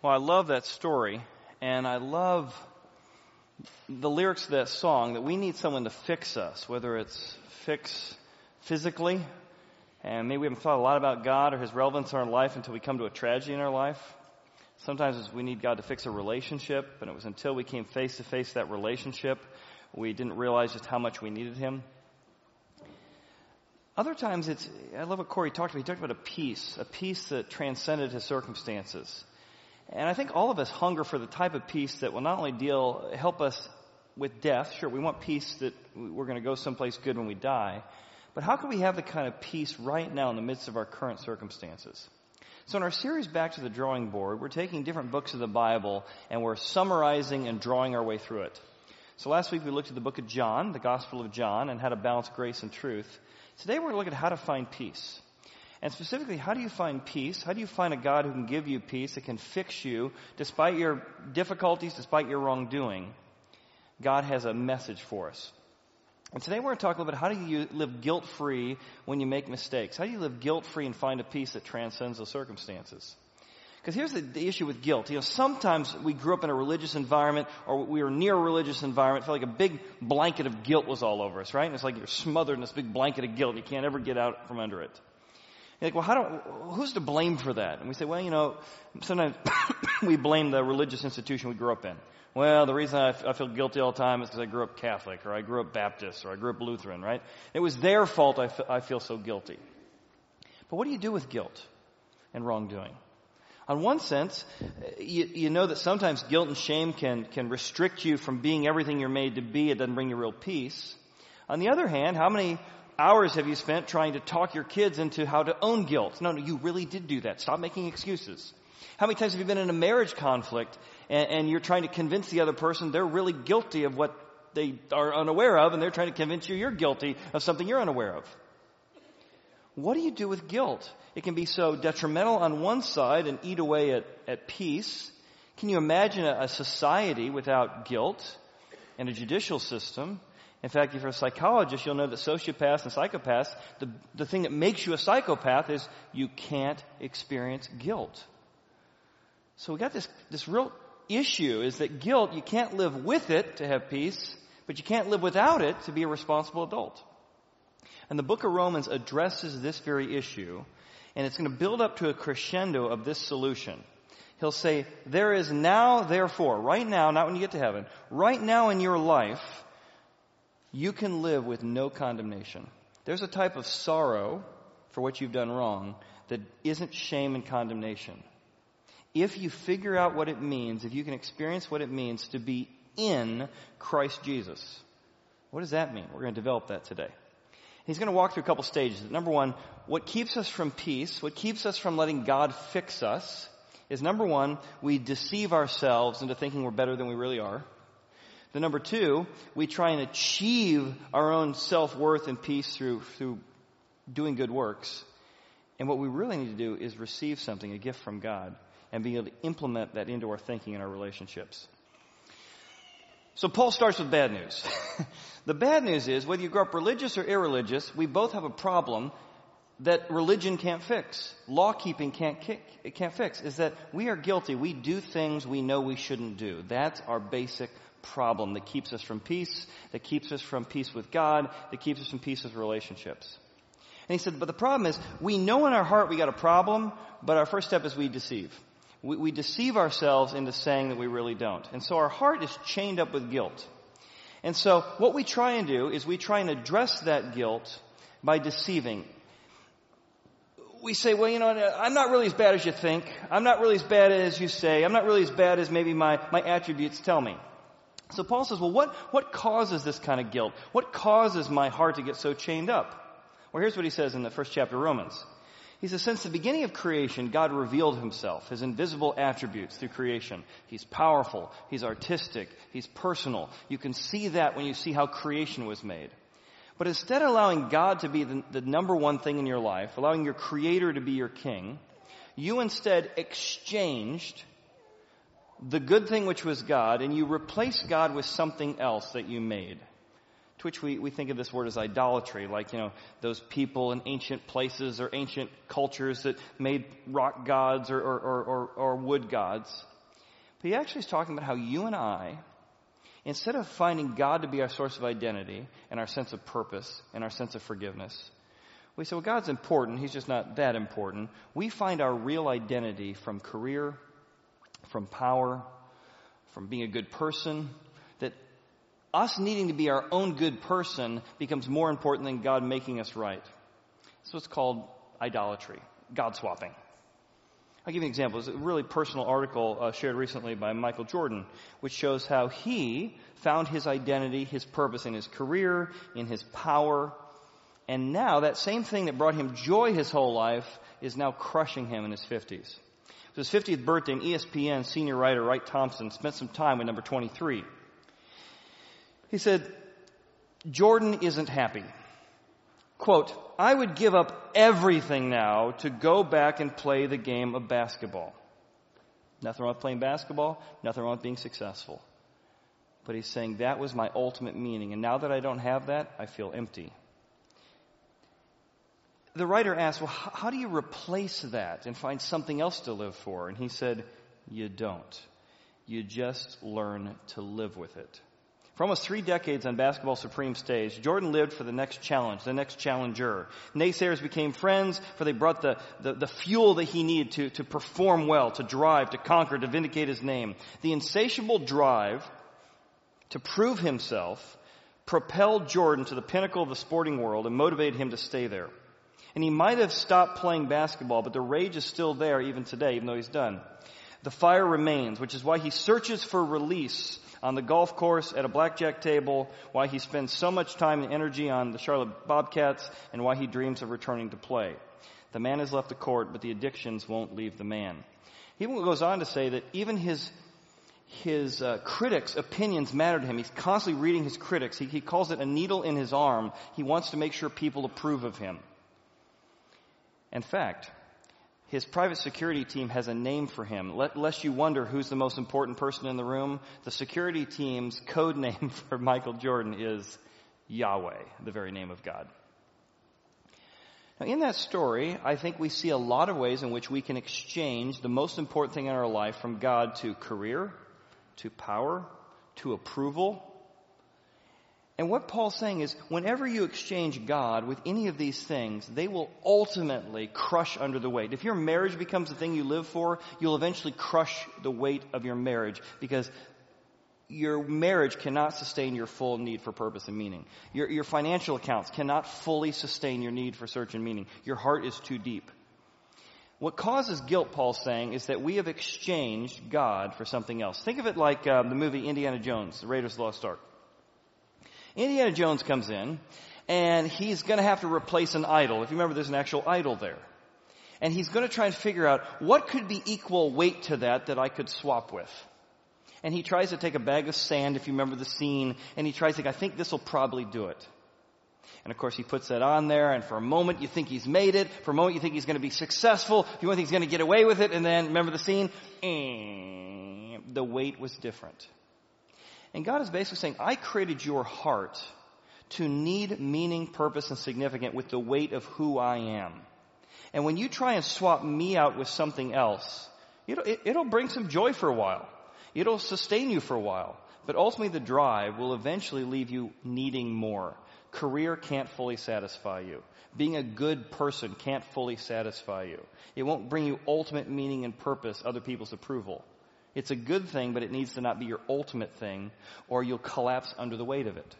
Well, I love that story, and I love the lyrics of that song that we need someone to fix us, whether it's fix physically, and maybe we haven't thought a lot about God or His relevance in our life until we come to a tragedy in our life. Sometimes we need God to fix a relationship, and it was until we came face to face that relationship we didn't realize just how much we needed Him. Other times it's, I love what Corey talked about. He talked about a peace, a peace that transcended his circumstances. And I think all of us hunger for the type of peace that will not only deal, help us with death. Sure, we want peace that we're going to go someplace good when we die. But how can we have the kind of peace right now in the midst of our current circumstances? So in our series Back to the Drawing Board, we're taking different books of the Bible and we're summarizing and drawing our way through it. So last week we looked at the book of John, the Gospel of John, and how to balance grace and truth. Today we're going to look at how to find peace. And specifically, how do you find peace? How do you find a God who can give you peace, that can fix you despite your difficulties, despite your wrongdoing? God has a message for us. And today we're going to talk a little bit about how do you live guilt free when you make mistakes? How do you live guilt free and find a peace that transcends those circumstances? Because here's the, the, issue with guilt. You know, sometimes we grew up in a religious environment or we were near a religious environment, felt like a big blanket of guilt was all over us, right? And it's like you're smothered in this big blanket of guilt. You can't ever get out from under it. You're like, well, how do, who's to blame for that? And we say, well, you know, sometimes we blame the religious institution we grew up in. Well, the reason I, f- I feel guilty all the time is because I grew up Catholic or I grew up Baptist or I grew up Lutheran, right? It was their fault I, f- I feel so guilty. But what do you do with guilt and wrongdoing? On one sense, you, you, know that sometimes guilt and shame can, can restrict you from being everything you're made to be. It doesn't bring you real peace. On the other hand, how many hours have you spent trying to talk your kids into how to own guilt? No, no, you really did do that. Stop making excuses. How many times have you been in a marriage conflict and, and you're trying to convince the other person they're really guilty of what they are unaware of and they're trying to convince you you're guilty of something you're unaware of? What do you do with guilt? It can be so detrimental on one side and eat away at, at peace. Can you imagine a, a society without guilt and a judicial system? In fact, if you're a psychologist, you'll know that sociopaths and psychopaths, the, the thing that makes you a psychopath is you can't experience guilt. So we got this, this real issue is that guilt, you can't live with it to have peace, but you can't live without it to be a responsible adult. And the book of Romans addresses this very issue and it's going to build up to a crescendo of this solution. He'll say, there is now, therefore, right now, not when you get to heaven, right now in your life, you can live with no condemnation. There's a type of sorrow for what you've done wrong that isn't shame and condemnation. If you figure out what it means, if you can experience what it means to be in Christ Jesus, what does that mean? We're going to develop that today. He's going to walk through a couple stages. Number one, what keeps us from peace, what keeps us from letting God fix us, is number one, we deceive ourselves into thinking we're better than we really are. The number two, we try and achieve our own self-worth and peace through, through doing good works. And what we really need to do is receive something, a gift from God, and be able to implement that into our thinking and our relationships. So Paul starts with bad news. the bad news is whether you grow up religious or irreligious, we both have a problem that religion can't fix. Law keeping can't kick, it can't fix. Is that we are guilty. We do things we know we shouldn't do. That's our basic problem that keeps us from peace, that keeps us from peace with God, that keeps us from peace with relationships. And he said, but the problem is, we know in our heart we got a problem, but our first step is we deceive we, we deceive ourselves into saying that we really don't. And so our heart is chained up with guilt. And so what we try and do is we try and address that guilt by deceiving. We say, well, you know, I'm not really as bad as you think. I'm not really as bad as you say. I'm not really as bad as maybe my, my attributes tell me. So Paul says, well, what, what causes this kind of guilt? What causes my heart to get so chained up? Well, here's what he says in the first chapter of Romans. He says, since the beginning of creation, God revealed himself, his invisible attributes through creation. He's powerful, he's artistic, he's personal. You can see that when you see how creation was made. But instead of allowing God to be the, the number one thing in your life, allowing your creator to be your king, you instead exchanged the good thing which was God and you replace God with something else that you made. To which we, we think of this word as idolatry, like, you know, those people in ancient places or ancient cultures that made rock gods or, or, or, or, wood gods. But he actually is talking about how you and I, instead of finding God to be our source of identity and our sense of purpose and our sense of forgiveness, we say, well, God's important. He's just not that important. We find our real identity from career, from power, from being a good person, that us needing to be our own good person becomes more important than God making us right. That's what's called idolatry, God swapping. I'll give you an example. It's a really personal article uh, shared recently by Michael Jordan, which shows how he found his identity, his purpose in his career, in his power, and now that same thing that brought him joy his whole life is now crushing him in his 50s. His 50th birthday, and ESPN senior writer Wright Thompson spent some time with number 23. He said, Jordan isn't happy. Quote, I would give up everything now to go back and play the game of basketball. Nothing wrong with playing basketball, nothing wrong with being successful. But he's saying that was my ultimate meaning, and now that I don't have that, I feel empty. The writer asked, Well, how do you replace that and find something else to live for? And he said, You don't. You just learn to live with it. For almost three decades on basketball supreme stage, Jordan lived for the next challenge, the next challenger. Naysayers became friends, for they brought the, the, the, fuel that he needed to, to perform well, to drive, to conquer, to vindicate his name. The insatiable drive to prove himself propelled Jordan to the pinnacle of the sporting world and motivated him to stay there. And he might have stopped playing basketball, but the rage is still there even today, even though he's done. The fire remains, which is why he searches for release on the golf course, at a blackjack table, why he spends so much time and energy on the Charlotte Bobcats, and why he dreams of returning to play. The man has left the court, but the addictions won't leave the man. He goes on to say that even his his uh, critics' opinions matter to him. He's constantly reading his critics. He, he calls it a needle in his arm. He wants to make sure people approve of him. In fact, his private security team has a name for him. Let, lest you wonder who's the most important person in the room, the security team's code name for Michael Jordan is Yahweh, the very name of God. Now, in that story, I think we see a lot of ways in which we can exchange the most important thing in our life from God to career, to power, to approval, and what Paul's saying is, whenever you exchange God with any of these things, they will ultimately crush under the weight. If your marriage becomes the thing you live for, you'll eventually crush the weight of your marriage because your marriage cannot sustain your full need for purpose and meaning. Your, your financial accounts cannot fully sustain your need for search and meaning. Your heart is too deep. What causes guilt, Paul's saying, is that we have exchanged God for something else. Think of it like um, the movie Indiana Jones, the Raiders of the Lost Ark. Indiana Jones comes in and he's going to have to replace an idol. If you remember, there's an actual idol there. And he's going to try and figure out what could be equal weight to that that I could swap with. And he tries to take a bag of sand, if you remember the scene, and he tries to think, I think this will probably do it. And of course he puts that on there, and for a moment you think he's made it, for a moment you think he's to be successful, you think he's to get away with it, and then remember the scene? Eh, the weight was different. And God is basically saying, I created your heart to need meaning, purpose, and significance with the weight of who I am. And when you try and swap me out with something else, it'll, it, will bring some joy for a while. It'll sustain you for a while. But ultimately the drive will eventually leave you needing more. Career can't fully satisfy you. Being a good person can't fully satisfy you. It won't bring you ultimate meaning and purpose, other people's approval. It's a good thing, but it needs to not be your ultimate thing, or you'll collapse under the weight of it.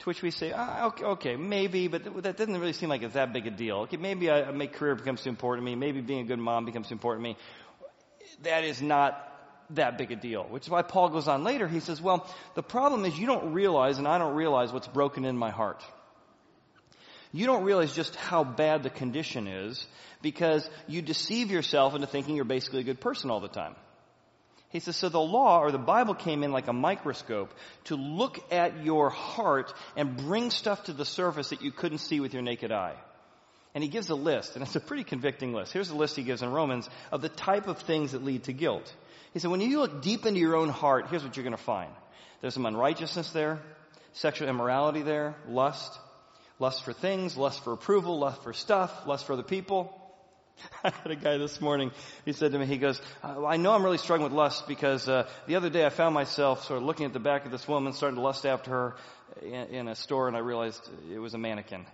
To which we say, ah, okay, okay, maybe, but that doesn't really seem like it's that big a deal. Okay, maybe I, my career becomes too important to me. Maybe being a good mom becomes too important to me. That is not that big a deal. Which is why Paul goes on later. He says, well, the problem is you don't realize, and I don't realize what's broken in my heart. You don't realize just how bad the condition is because you deceive yourself into thinking you're basically a good person all the time. He says, so the law or the Bible came in like a microscope to look at your heart and bring stuff to the surface that you couldn't see with your naked eye. And he gives a list, and it's a pretty convicting list. Here's the list he gives in Romans of the type of things that lead to guilt. He said, when you look deep into your own heart, here's what you're going to find. There's some unrighteousness there, sexual immorality there, lust, lust for things, lust for approval, lust for stuff, lust for other people. I had a guy this morning, he said to me, he goes, I know I'm really struggling with lust because uh, the other day I found myself sort of looking at the back of this woman, starting to lust after her in, in a store, and I realized it was a mannequin.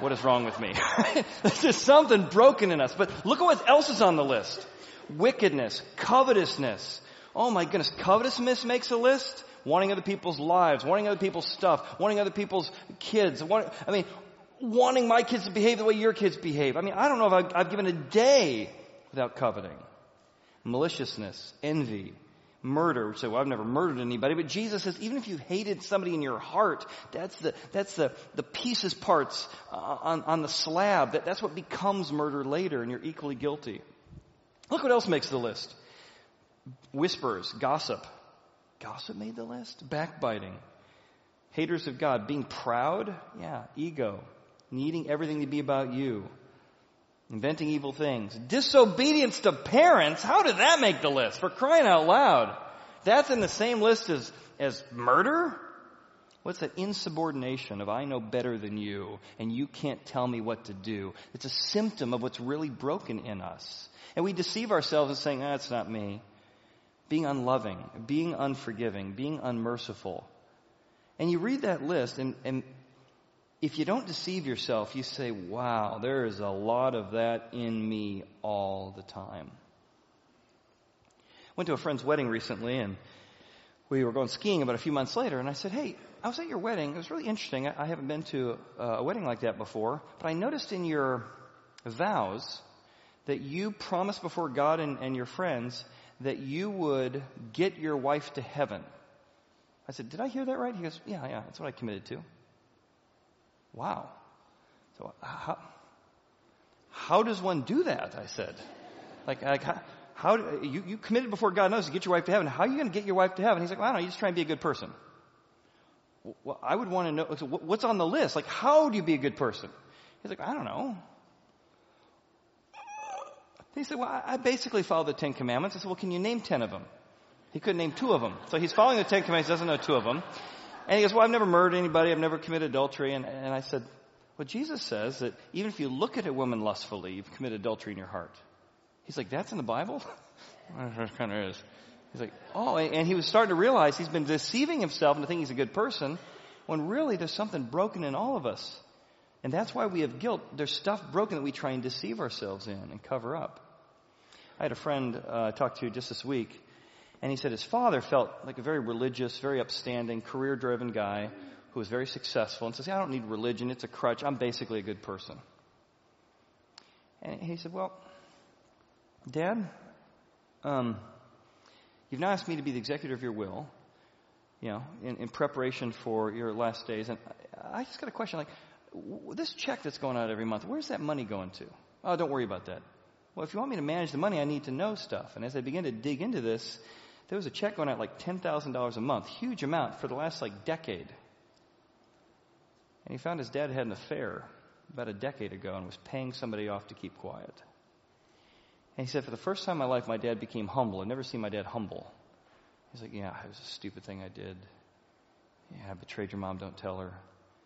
what is wrong with me? There's just something broken in us. But look at what else is on the list. Wickedness, covetousness. Oh my goodness, covetousness makes a list? Wanting other people's lives, wanting other people's stuff, wanting other people's kids. I mean, wanting my kids to behave the way your kids behave. I mean, I don't know if I've, I've given a day without coveting. Maliciousness, envy, murder. So well, I've never murdered anybody. But Jesus says, even if you've hated somebody in your heart, that's the, that's the, the pieces parts uh, on, on the slab. That, that's what becomes murder later, and you're equally guilty. Look what else makes the list. Whispers, gossip. Gossip made the list. Backbiting. Haters of God. Being proud. Yeah. Ego needing everything to be about you, inventing evil things, disobedience to parents. How did that make the list? For crying out loud. That's in the same list as, as murder? What's that insubordination of I know better than you and you can't tell me what to do? It's a symptom of what's really broken in us. And we deceive ourselves in saying, that's ah, not me. Being unloving, being unforgiving, being unmerciful. And you read that list and, and if you don't deceive yourself, you say, wow, there is a lot of that in me all the time. Went to a friend's wedding recently and we were going skiing about a few months later and I said, hey, I was at your wedding. It was really interesting. I haven't been to uh, a wedding like that before, but I noticed in your vows that you promised before God and, and your friends that you would get your wife to heaven. I said, did I hear that right? He goes, yeah, yeah, that's what I committed to. Wow. So how, how does one do that? I said. Like, like how, how you, you committed before God knows to get your wife to heaven. How are you going to get your wife to heaven? He's like, well, I don't know. You just try and be a good person. Well, I would want to know, so what's on the list? Like, how do you be a good person? He's like, I don't know. He said, well, I basically follow the Ten Commandments. I said, well, can you name ten of them? He couldn't name two of them. So he's following the Ten Commandments, doesn't know two of them. And he goes, well, I've never murdered anybody. I've never committed adultery. And, and I said, well, Jesus says that even if you look at a woman lustfully, you've committed adultery in your heart. He's like, that's in the Bible? it kind of is. He's like, oh, and he was starting to realize he's been deceiving himself into thinking he's a good person when really there's something broken in all of us. And that's why we have guilt. There's stuff broken that we try and deceive ourselves in and cover up. I had a friend uh, I talked to just this week and he said his father felt like a very religious, very upstanding, career driven guy who was very successful and says, I don't need religion. It's a crutch. I'm basically a good person. And he said, Well, Dad, um, you've now asked me to be the executor of your will, you know, in, in preparation for your last days. And I just got a question like, this check that's going out every month, where's that money going to? Oh, don't worry about that. Well, if you want me to manage the money, I need to know stuff. And as I began to dig into this, there was a check going out like $10,000 a month, huge amount for the last like decade. And he found his dad had an affair about a decade ago and was paying somebody off to keep quiet. And he said, for the first time in my life, my dad became humble. I've never seen my dad humble. He's like, yeah, it was a stupid thing I did. Yeah, I betrayed your mom, don't tell her.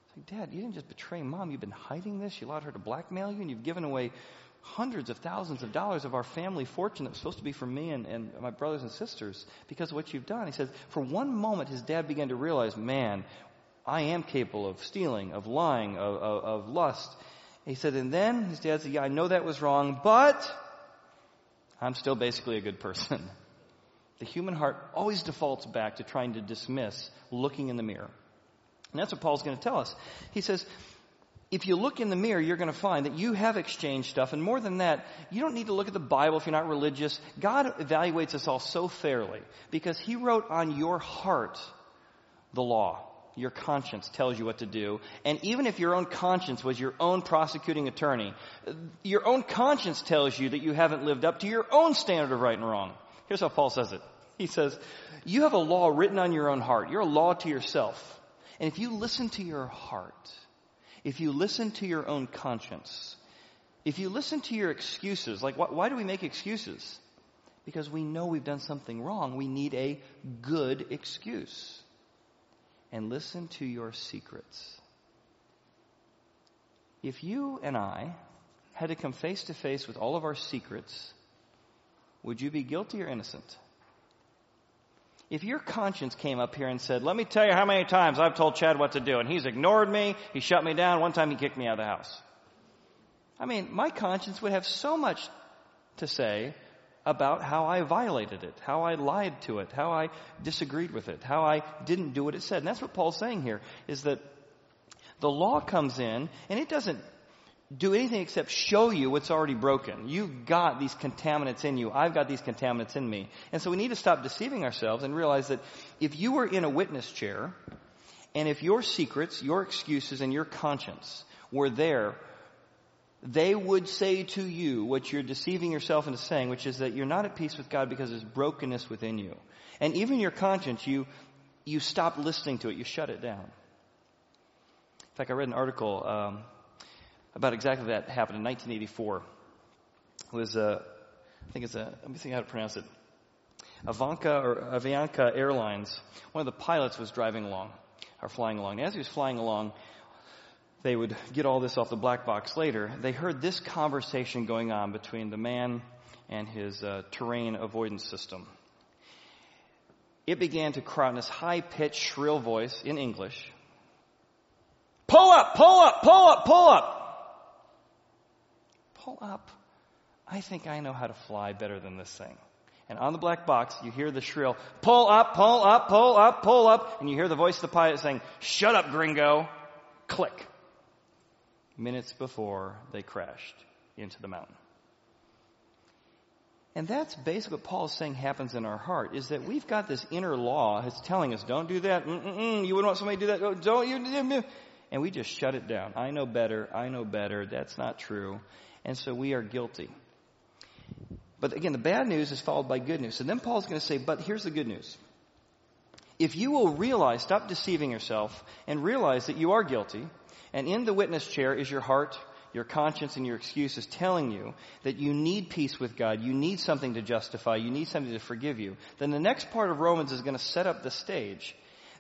It's like, Dad, you didn't just betray mom. You've been hiding this. You allowed her to blackmail you, and you've given away hundreds of thousands of dollars of our family fortune that was supposed to be for me and, and my brothers and sisters because of what you've done. He says, for one moment, his dad began to realize, man, I am capable of stealing, of lying, of, of, of lust. He said, and then his dad said, yeah, I know that was wrong, but I'm still basically a good person. The human heart always defaults back to trying to dismiss looking in the mirror. And that's what Paul's going to tell us. He says, if you look in the mirror, you're going to find that you have exchanged stuff. And more than that, you don't need to look at the Bible if you're not religious. God evaluates us all so fairly because He wrote on your heart the law. Your conscience tells you what to do. And even if your own conscience was your own prosecuting attorney, your own conscience tells you that you haven't lived up to your own standard of right and wrong. Here's how Paul says it. He says, you have a law written on your own heart. You're a law to yourself. And if you listen to your heart, if you listen to your own conscience, if you listen to your excuses, like wh- why do we make excuses? Because we know we've done something wrong. We need a good excuse. and listen to your secrets. If you and I had to come face to face with all of our secrets, would you be guilty or innocent? If your conscience came up here and said, let me tell you how many times I've told Chad what to do and he's ignored me, he shut me down, one time he kicked me out of the house. I mean, my conscience would have so much to say about how I violated it, how I lied to it, how I disagreed with it, how I didn't do what it said. And that's what Paul's saying here, is that the law comes in and it doesn't do anything except show you what's already broken. You've got these contaminants in you. I've got these contaminants in me. And so we need to stop deceiving ourselves and realize that if you were in a witness chair, and if your secrets, your excuses, and your conscience were there, they would say to you what you're deceiving yourself into saying, which is that you're not at peace with God because there's brokenness within you. And even your conscience, you, you stop listening to it. You shut it down. In fact, I read an article, um, about exactly that happened in 1984. It was, uh, I think it's a, let me think how to pronounce it. Avanca or Avianca Airlines. One of the pilots was driving along, or flying along. And As he was flying along, they would get all this off the black box later. They heard this conversation going on between the man and his uh, terrain avoidance system. It began to cry in this high pitched, shrill voice in English. Pull up, pull up, pull up, pull up pull up. I think I know how to fly better than this thing. And on the black box, you hear the shrill, pull up, pull up, pull up, pull up, and you hear the voice of the pilot saying, shut up, gringo. Click. Minutes before they crashed into the mountain. And that's basically what Paul is saying happens in our heart, is that we've got this inner law that's telling us, don't do that, Mm-mm-mm. you wouldn't want somebody to do that, oh, don't you, and we just shut it down. I know better, I know better, that's not true and so we are guilty. But again, the bad news is followed by good news. And then Paul's going to say, but here's the good news. If you will realize, stop deceiving yourself, and realize that you are guilty, and in the witness chair is your heart, your conscience, and your excuses telling you that you need peace with God, you need something to justify, you need something to forgive you, then the next part of Romans is going to set up the stage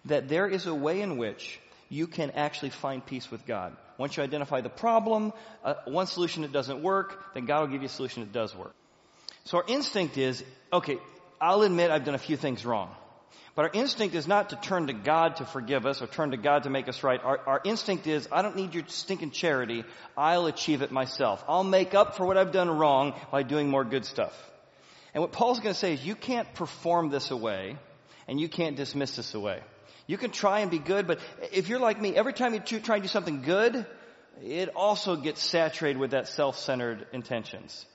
that there is a way in which you can actually find peace with God. Once you identify the problem, uh, one solution that doesn't work, then God will give you a solution that does work. So our instinct is, okay, I'll admit I've done a few things wrong. But our instinct is not to turn to God to forgive us or turn to God to make us right. Our, our instinct is, I don't need your stinking charity. I'll achieve it myself. I'll make up for what I've done wrong by doing more good stuff. And what Paul's going to say is, you can't perform this away and you can't dismiss this away. You can try and be good, but if you're like me, every time you try and do something good, it also gets saturated with that self-centered intentions.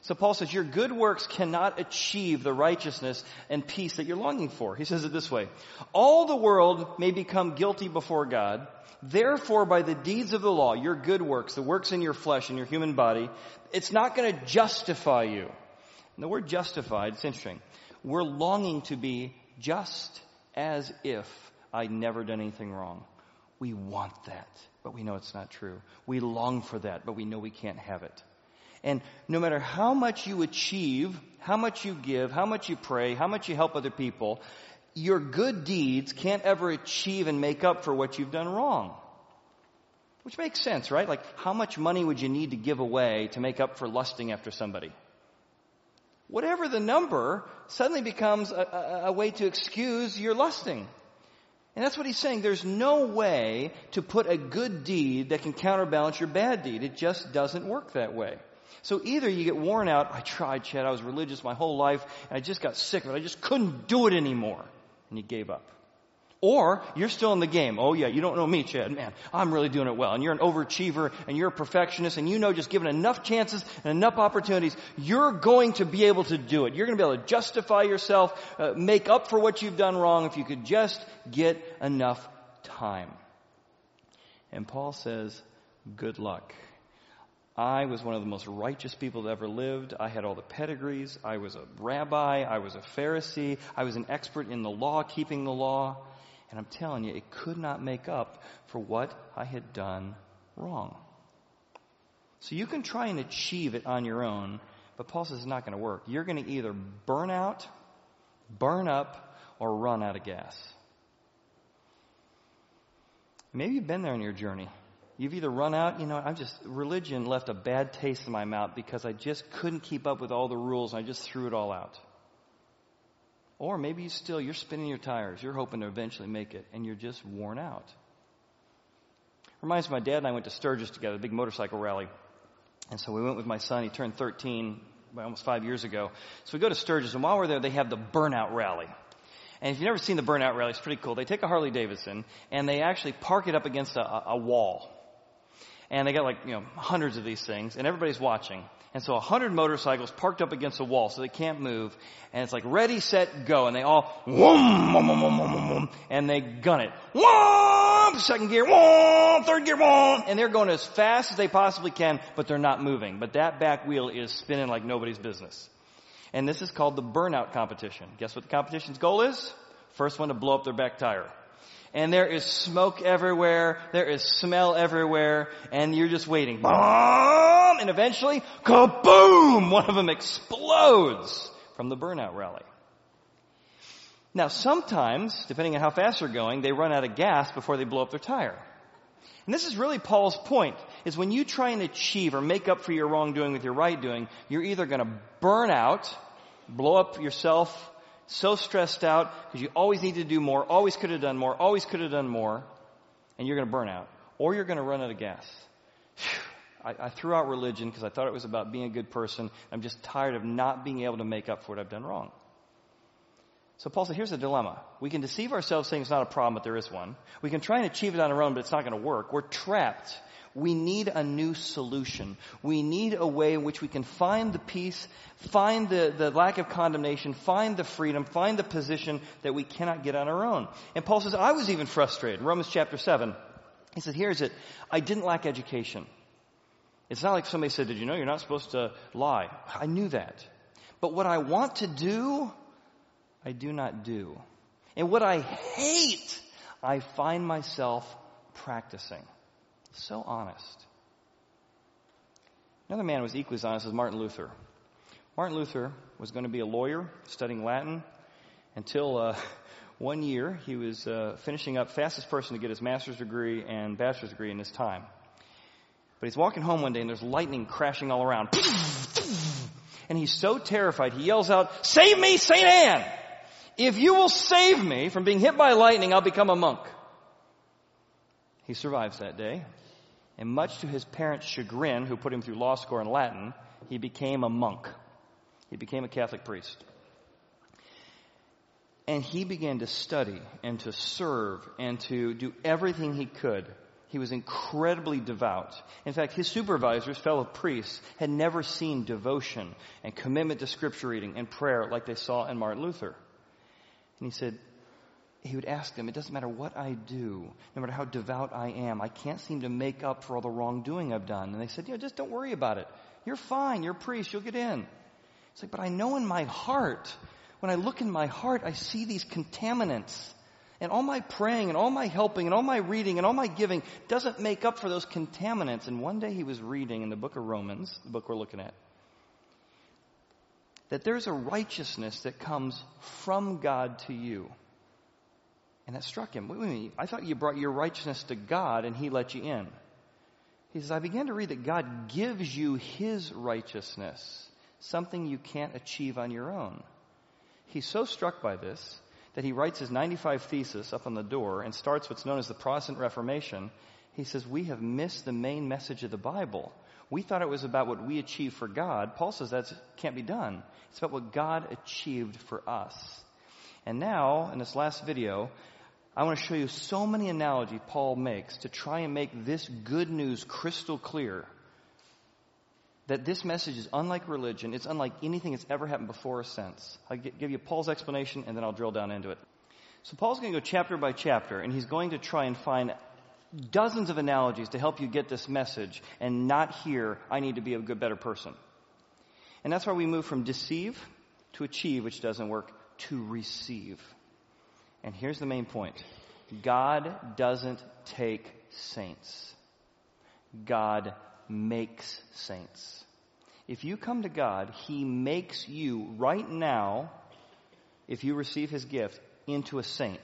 So Paul says your good works cannot achieve the righteousness and peace that you're longing for. He says it this way. All the world may become guilty before God. Therefore, by the deeds of the law, your good works, the works in your flesh and your human body, it's not going to justify you. And the word justified, it's interesting. We're longing to be just as if I'd never done anything wrong. We want that, but we know it's not true. We long for that, but we know we can't have it. And no matter how much you achieve, how much you give, how much you pray, how much you help other people, your good deeds can't ever achieve and make up for what you've done wrong. Which makes sense, right? Like, how much money would you need to give away to make up for lusting after somebody? Whatever the number suddenly becomes a, a, a way to excuse your lusting. And that's what he's saying. There's no way to put a good deed that can counterbalance your bad deed. It just doesn't work that way. So either you get worn out, I tried, Chad, I was religious my whole life, and I just got sick of it. I just couldn't do it anymore. And you gave up. Or you're still in the game. Oh yeah, you don't know me, Chad. Man, I'm really doing it well. And you're an overachiever and you're a perfectionist and you know just given enough chances and enough opportunities, you're going to be able to do it. You're going to be able to justify yourself, uh, make up for what you've done wrong if you could just get enough time. And Paul says, good luck. I was one of the most righteous people that ever lived. I had all the pedigrees. I was a rabbi. I was a Pharisee. I was an expert in the law, keeping the law. And I'm telling you, it could not make up for what I had done wrong. So you can try and achieve it on your own, but Paul says it's not going to work. You're going to either burn out, burn up, or run out of gas. Maybe you've been there in your journey. You've either run out, you know, I'm just, religion left a bad taste in my mouth because I just couldn't keep up with all the rules and I just threw it all out. Or maybe you still, you're spinning your tires. You're hoping to eventually make it and you're just worn out. Reminds me, my dad and I went to Sturgis together, a big motorcycle rally. And so we went with my son. He turned 13 almost five years ago. So we go to Sturgis and while we're there, they have the burnout rally. And if you've never seen the burnout rally, it's pretty cool. They take a Harley Davidson and they actually park it up against a, a wall. And they got like, you know, hundreds of these things and everybody's watching. And so a hundred motorcycles parked up against a wall so they can't move. And it's like ready, set, go. And they all, whoom, whoom, whoom, whoom, whoom, and they gun it. Whoom, second gear, whoom, third gear, whoom. And they're going as fast as they possibly can, but they're not moving. But that back wheel is spinning like nobody's business. And this is called the burnout competition. Guess what the competition's goal is? First one to blow up their back tire and there is smoke everywhere, there is smell everywhere, and you're just waiting. Boom! And eventually, kaboom! One of them explodes from the burnout rally. Now sometimes, depending on how fast you're going, they run out of gas before they blow up their tire. And this is really Paul's point, is when you try and achieve or make up for your wrongdoing with your right doing, you're either gonna burn out, blow up yourself so stressed out because you always need to do more, always could have done more, always could have done more, and you're going to burn out. Or you're going to run out of gas. I, I threw out religion because I thought it was about being a good person. I'm just tired of not being able to make up for what I've done wrong. So Paul said, here's the dilemma. We can deceive ourselves saying it's not a problem, but there is one. We can try and achieve it on our own, but it's not going to work. We're trapped we need a new solution. We need a way in which we can find the peace, find the, the lack of condemnation, find the freedom, find the position that we cannot get on our own. And Paul says, I was even frustrated. Romans chapter 7. He said, here's it. I didn't lack education. It's not like somebody said, did you know you're not supposed to lie? I knew that. But what I want to do, I do not do. And what I hate, I find myself practicing. So honest. Another man was equally as honest as Martin Luther. Martin Luther was going to be a lawyer studying Latin until uh, one year he was uh, finishing up, fastest person to get his master's degree and bachelor's degree in his time. But he's walking home one day and there's lightning crashing all around. And he's so terrified, he yells out, Save me, St. Anne! If you will save me from being hit by lightning, I'll become a monk. He survives that day. And much to his parents' chagrin, who put him through law school in Latin, he became a monk. He became a Catholic priest. And he began to study and to serve and to do everything he could. He was incredibly devout. In fact, his supervisors, fellow priests, had never seen devotion and commitment to scripture reading and prayer like they saw in Martin Luther. And he said, he would ask them, it doesn't matter what I do, no matter how devout I am, I can't seem to make up for all the wrongdoing I've done. And they said, you know, just don't worry about it. You're fine. You're a priest. You'll get in. It's like, but I know in my heart, when I look in my heart, I see these contaminants. And all my praying and all my helping and all my reading and all my giving doesn't make up for those contaminants. And one day he was reading in the book of Romans, the book we're looking at, that there's a righteousness that comes from God to you. And that struck him. Wait, wait, I thought you brought your righteousness to God and he let you in. He says, I began to read that God gives you his righteousness, something you can't achieve on your own. He's so struck by this that he writes his 95 thesis up on the door and starts what's known as the Protestant Reformation. He says, we have missed the main message of the Bible. We thought it was about what we achieve for God. Paul says that can't be done. It's about what God achieved for us. And now, in this last video, I want to show you so many analogies Paul makes to try and make this good news crystal clear. That this message is unlike religion. It's unlike anything that's ever happened before or since. I'll give you Paul's explanation and then I'll drill down into it. So Paul's going to go chapter by chapter and he's going to try and find dozens of analogies to help you get this message and not hear, I need to be a good, better person. And that's why we move from deceive to achieve, which doesn't work, to receive. And here's the main point God doesn't take saints, God makes saints. If you come to God, He makes you right now, if you receive His gift, into a saint.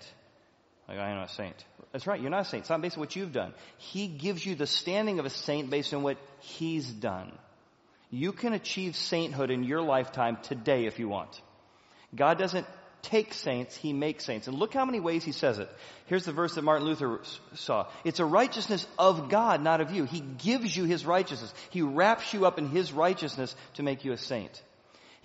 Like, I am not a saint. That's right, you're not a saint. It's not based on what you've done. He gives you the standing of a saint based on what he's done. You can achieve sainthood in your lifetime today if you want. God doesn't take saints, he makes saints. And look how many ways he says it. Here's the verse that Martin Luther saw. It's a righteousness of God, not of you. He gives you his righteousness. He wraps you up in his righteousness to make you a saint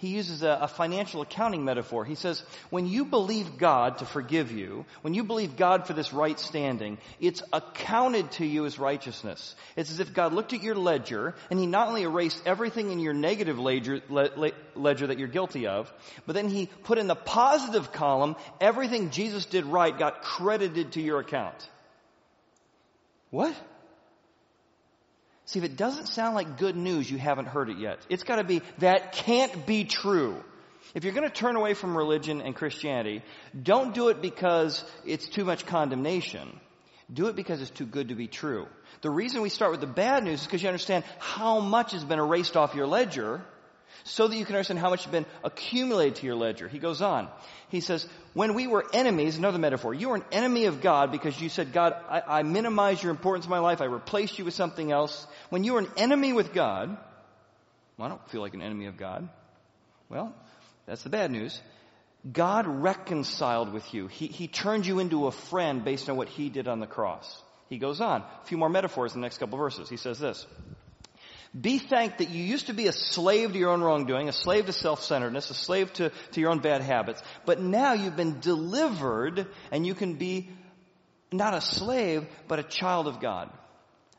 he uses a, a, financial accounting metaphor. He says, when you believe God to forgive you, when you believe God for this right standing, it's accounted to you as righteousness. It's as if God looked at your ledger and he not only erased everything in your negative ledger, le, ledger that you're guilty of, but then he put in the positive column everything Jesus did right got credited to your account. What? See, if it doesn't sound like good news, you haven't heard it yet. It's gotta be, that can't be true. If you're gonna turn away from religion and Christianity, don't do it because it's too much condemnation. Do it because it's too good to be true. The reason we start with the bad news is because you understand how much has been erased off your ledger so that you can understand how much has been accumulated to your ledger. He goes on. He says, when we were enemies, another metaphor, you were an enemy of God because you said, God, I, I minimize your importance in my life. I replaced you with something else. When you were an enemy with God, well, I don't feel like an enemy of God. Well, that's the bad news. God reconciled with you. He, he turned you into a friend based on what he did on the cross. He goes on. A few more metaphors in the next couple verses. He says this. Be thanked that you used to be a slave to your own wrongdoing, a slave to self-centeredness, a slave to, to your own bad habits. But now you've been delivered and you can be not a slave, but a child of God.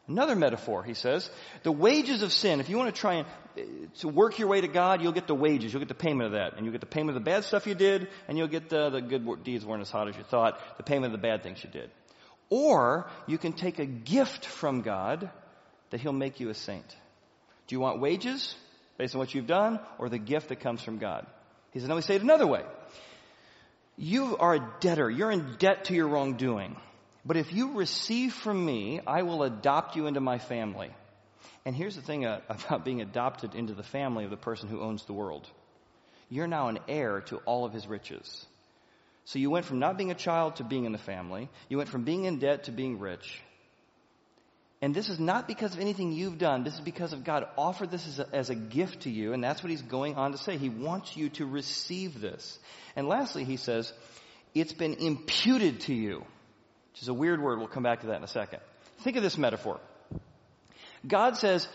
Another metaphor, he says, the wages of sin, if you want to try and uh, to work your way to God, you'll get the wages, you'll get the payment of that. And you'll get the payment of the bad stuff you did, and you'll get the, the good deeds weren't as hot as you thought, the payment of the bad things you did. Or you can take a gift from God that he'll make you a saint. Do you want wages based on what you've done or the gift that comes from God? He says, let me say it another way. You are a debtor. You're in debt to your wrongdoing. But if you receive from me, I will adopt you into my family. And here's the thing uh, about being adopted into the family of the person who owns the world. You're now an heir to all of his riches. So you went from not being a child to being in the family. You went from being in debt to being rich. And this is not because of anything you've done. This is because of God offered this as a, as a, gift to you. And that's what he's going on to say. He wants you to receive this. And lastly, he says, it's been imputed to you, which is a weird word. We'll come back to that in a second. Think of this metaphor. God says,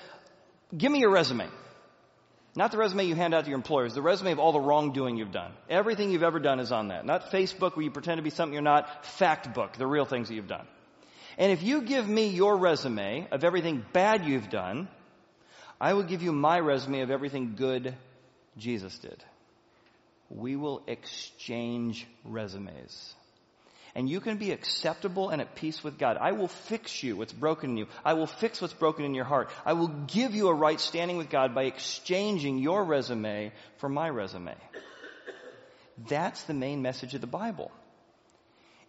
give me your resume. Not the resume you hand out to your employers, the resume of all the wrongdoing you've done. Everything you've ever done is on that. Not Facebook where you pretend to be something you're not, fact book, the real things that you've done. And if you give me your resume of everything bad you've done, I will give you my resume of everything good Jesus did. We will exchange resumes. And you can be acceptable and at peace with God. I will fix you what's broken in you. I will fix what's broken in your heart. I will give you a right standing with God by exchanging your resume for my resume. That's the main message of the Bible.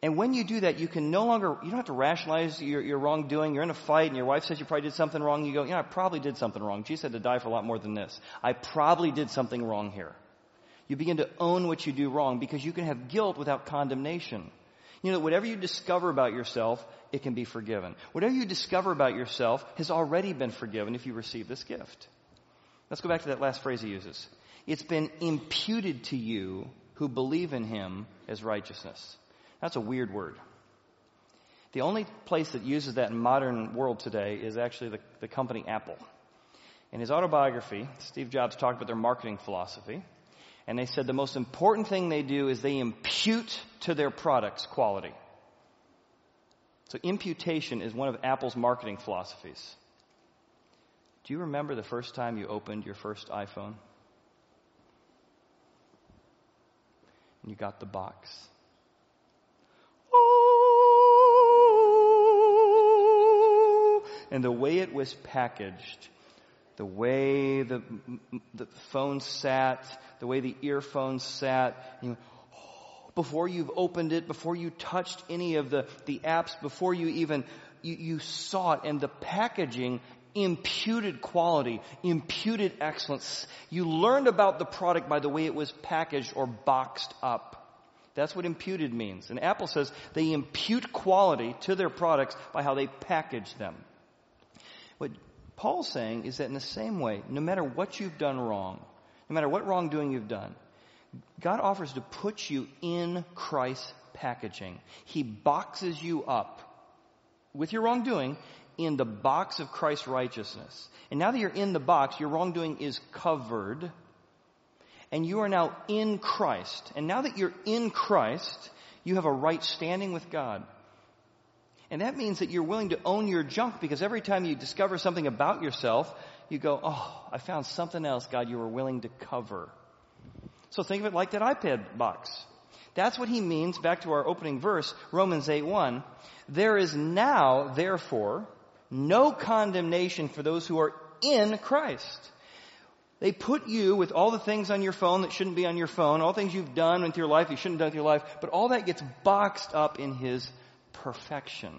And when you do that, you can no longer, you don't have to rationalize your, your wrongdoing. You're in a fight and your wife says you probably did something wrong. You go, yeah, I probably did something wrong. Jesus had to die for a lot more than this. I probably did something wrong here. You begin to own what you do wrong because you can have guilt without condemnation. You know, whatever you discover about yourself, it can be forgiven. Whatever you discover about yourself has already been forgiven if you receive this gift. Let's go back to that last phrase he uses. It's been imputed to you who believe in him as righteousness. That's a weird word. The only place that uses that in modern world today is actually the, the company Apple. In his autobiography, Steve Jobs talked about their marketing philosophy, and they said the most important thing they do is they impute to their products quality. So imputation is one of Apple's marketing philosophies. Do you remember the first time you opened your first iPhone? And you got the box. And the way it was packaged, the way the, the phone sat, the way the earphones sat, you know, before you've opened it, before you touched any of the, the apps, before you even, you, you saw it, and the packaging imputed quality, imputed excellence. You learned about the product by the way it was packaged or boxed up. That's what imputed means. And Apple says they impute quality to their products by how they package them. What Paul's saying is that in the same way, no matter what you've done wrong, no matter what wrongdoing you've done, God offers to put you in Christ's packaging. He boxes you up with your wrongdoing in the box of Christ's righteousness. And now that you're in the box, your wrongdoing is covered and you are now in Christ. And now that you're in Christ, you have a right standing with God. And that means that you're willing to own your junk because every time you discover something about yourself, you go, Oh, I found something else, God, you were willing to cover. So think of it like that iPad box. That's what he means, back to our opening verse, Romans 8 1. There is now, therefore, no condemnation for those who are in Christ. They put you with all the things on your phone that shouldn't be on your phone, all things you've done with your life you shouldn't have done with your life, but all that gets boxed up in His perfection.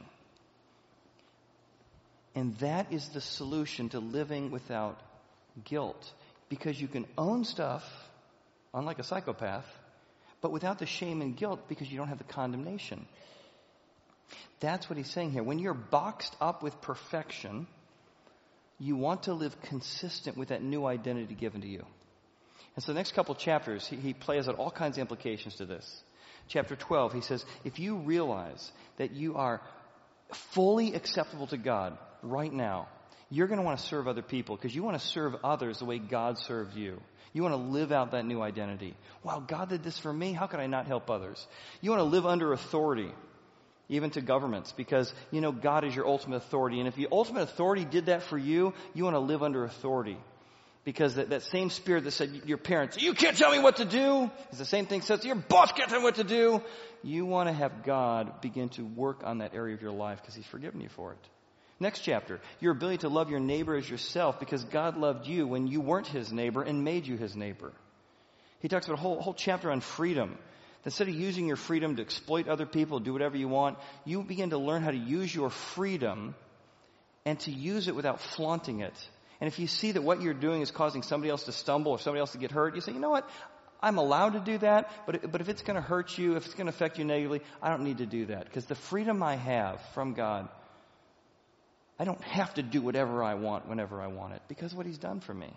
And that is the solution to living without guilt. Because you can own stuff, unlike a psychopath, but without the shame and guilt because you don't have the condemnation. That's what he's saying here. When you're boxed up with perfection, you want to live consistent with that new identity given to you. And so the next couple chapters, he, he plays out all kinds of implications to this. Chapter 12, he says, if you realize that you are fully acceptable to God right now, you're going to want to serve other people because you want to serve others the way God served you. You want to live out that new identity. Wow, God did this for me. How could I not help others? You want to live under authority even to governments, because you know God is your ultimate authority. And if the ultimate authority did that for you, you want to live under authority. Because that, that same spirit that said your parents, you can't tell me what to do, is the same thing says to your boss can't tell me what to do. You want to have God begin to work on that area of your life because He's forgiven you for it. Next chapter, your ability to love your neighbor as yourself because God loved you when you weren't His neighbor and made you His neighbor. He talks about a whole, whole chapter on freedom Instead of using your freedom to exploit other people, do whatever you want, you begin to learn how to use your freedom and to use it without flaunting it. And if you see that what you're doing is causing somebody else to stumble or somebody else to get hurt, you say, you know what? I'm allowed to do that, but, but if it's going to hurt you, if it's going to affect you negatively, I don't need to do that. Because the freedom I have from God, I don't have to do whatever I want whenever I want it because what He's done for me.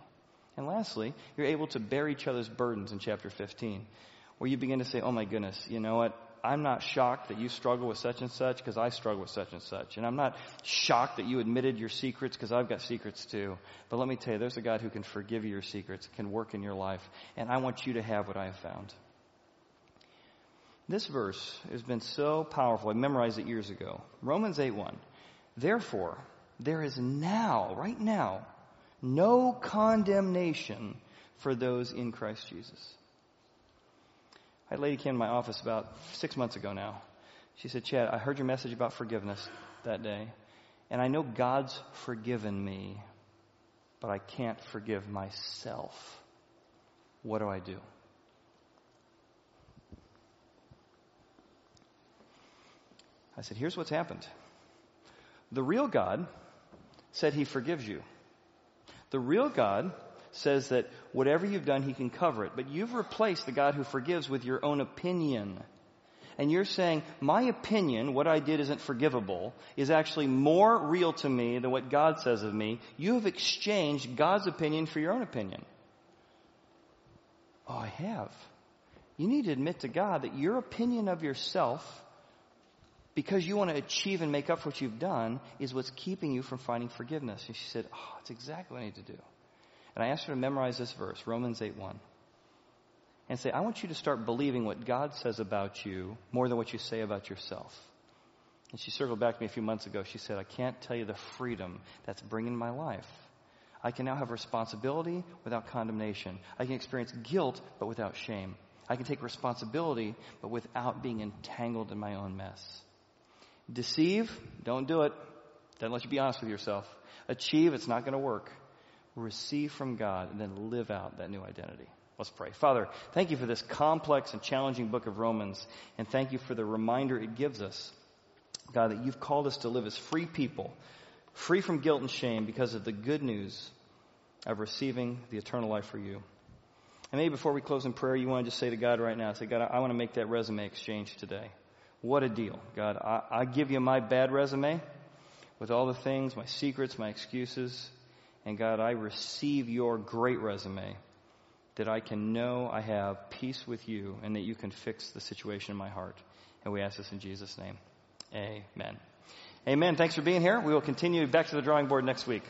And lastly, you're able to bear each other's burdens in chapter 15 where you begin to say, oh my goodness, you know what? I'm not shocked that you struggle with such and such because I struggle with such and such. And I'm not shocked that you admitted your secrets because I've got secrets too. But let me tell you, there's a God who can forgive you your secrets, can work in your life. And I want you to have what I have found. This verse has been so powerful. I memorized it years ago. Romans 8 1. Therefore, there is now, right now, no condemnation for those in Christ Jesus. A lady came to my office about six months ago now. She said, Chad, I heard your message about forgiveness that day, and I know God's forgiven me, but I can't forgive myself. What do I do? I said, Here's what's happened. The real God said he forgives you. The real God says that whatever you've done, He can cover it. But you've replaced the God who forgives with your own opinion. And you're saying, my opinion, what I did isn't forgivable, is actually more real to me than what God says of me. You have exchanged God's opinion for your own opinion. Oh, I have. You need to admit to God that your opinion of yourself, because you want to achieve and make up for what you've done, is what's keeping you from finding forgiveness. And she said, Oh, it's exactly what I need to do. And I asked her to memorize this verse, Romans 8 1. And say, I want you to start believing what God says about you more than what you say about yourself. And she circled back to me a few months ago. She said, I can't tell you the freedom that's bringing my life. I can now have responsibility without condemnation. I can experience guilt, but without shame. I can take responsibility, but without being entangled in my own mess. Deceive, don't do it. Doesn't let you be honest with yourself. Achieve, it's not going to work receive from God, and then live out that new identity. Let's pray. Father, thank you for this complex and challenging book of Romans, and thank you for the reminder it gives us, God, that you've called us to live as free people, free from guilt and shame because of the good news of receiving the eternal life for you. And maybe before we close in prayer, you want to just say to God right now, say, God, I, want to make that resume exchange today. What a deal. God, I, I give you my bad resume with all the things, my secrets, my excuses. And God, I receive your great resume that I can know I have peace with you and that you can fix the situation in my heart. And we ask this in Jesus' name. Amen. Amen. Thanks for being here. We will continue back to the drawing board next week.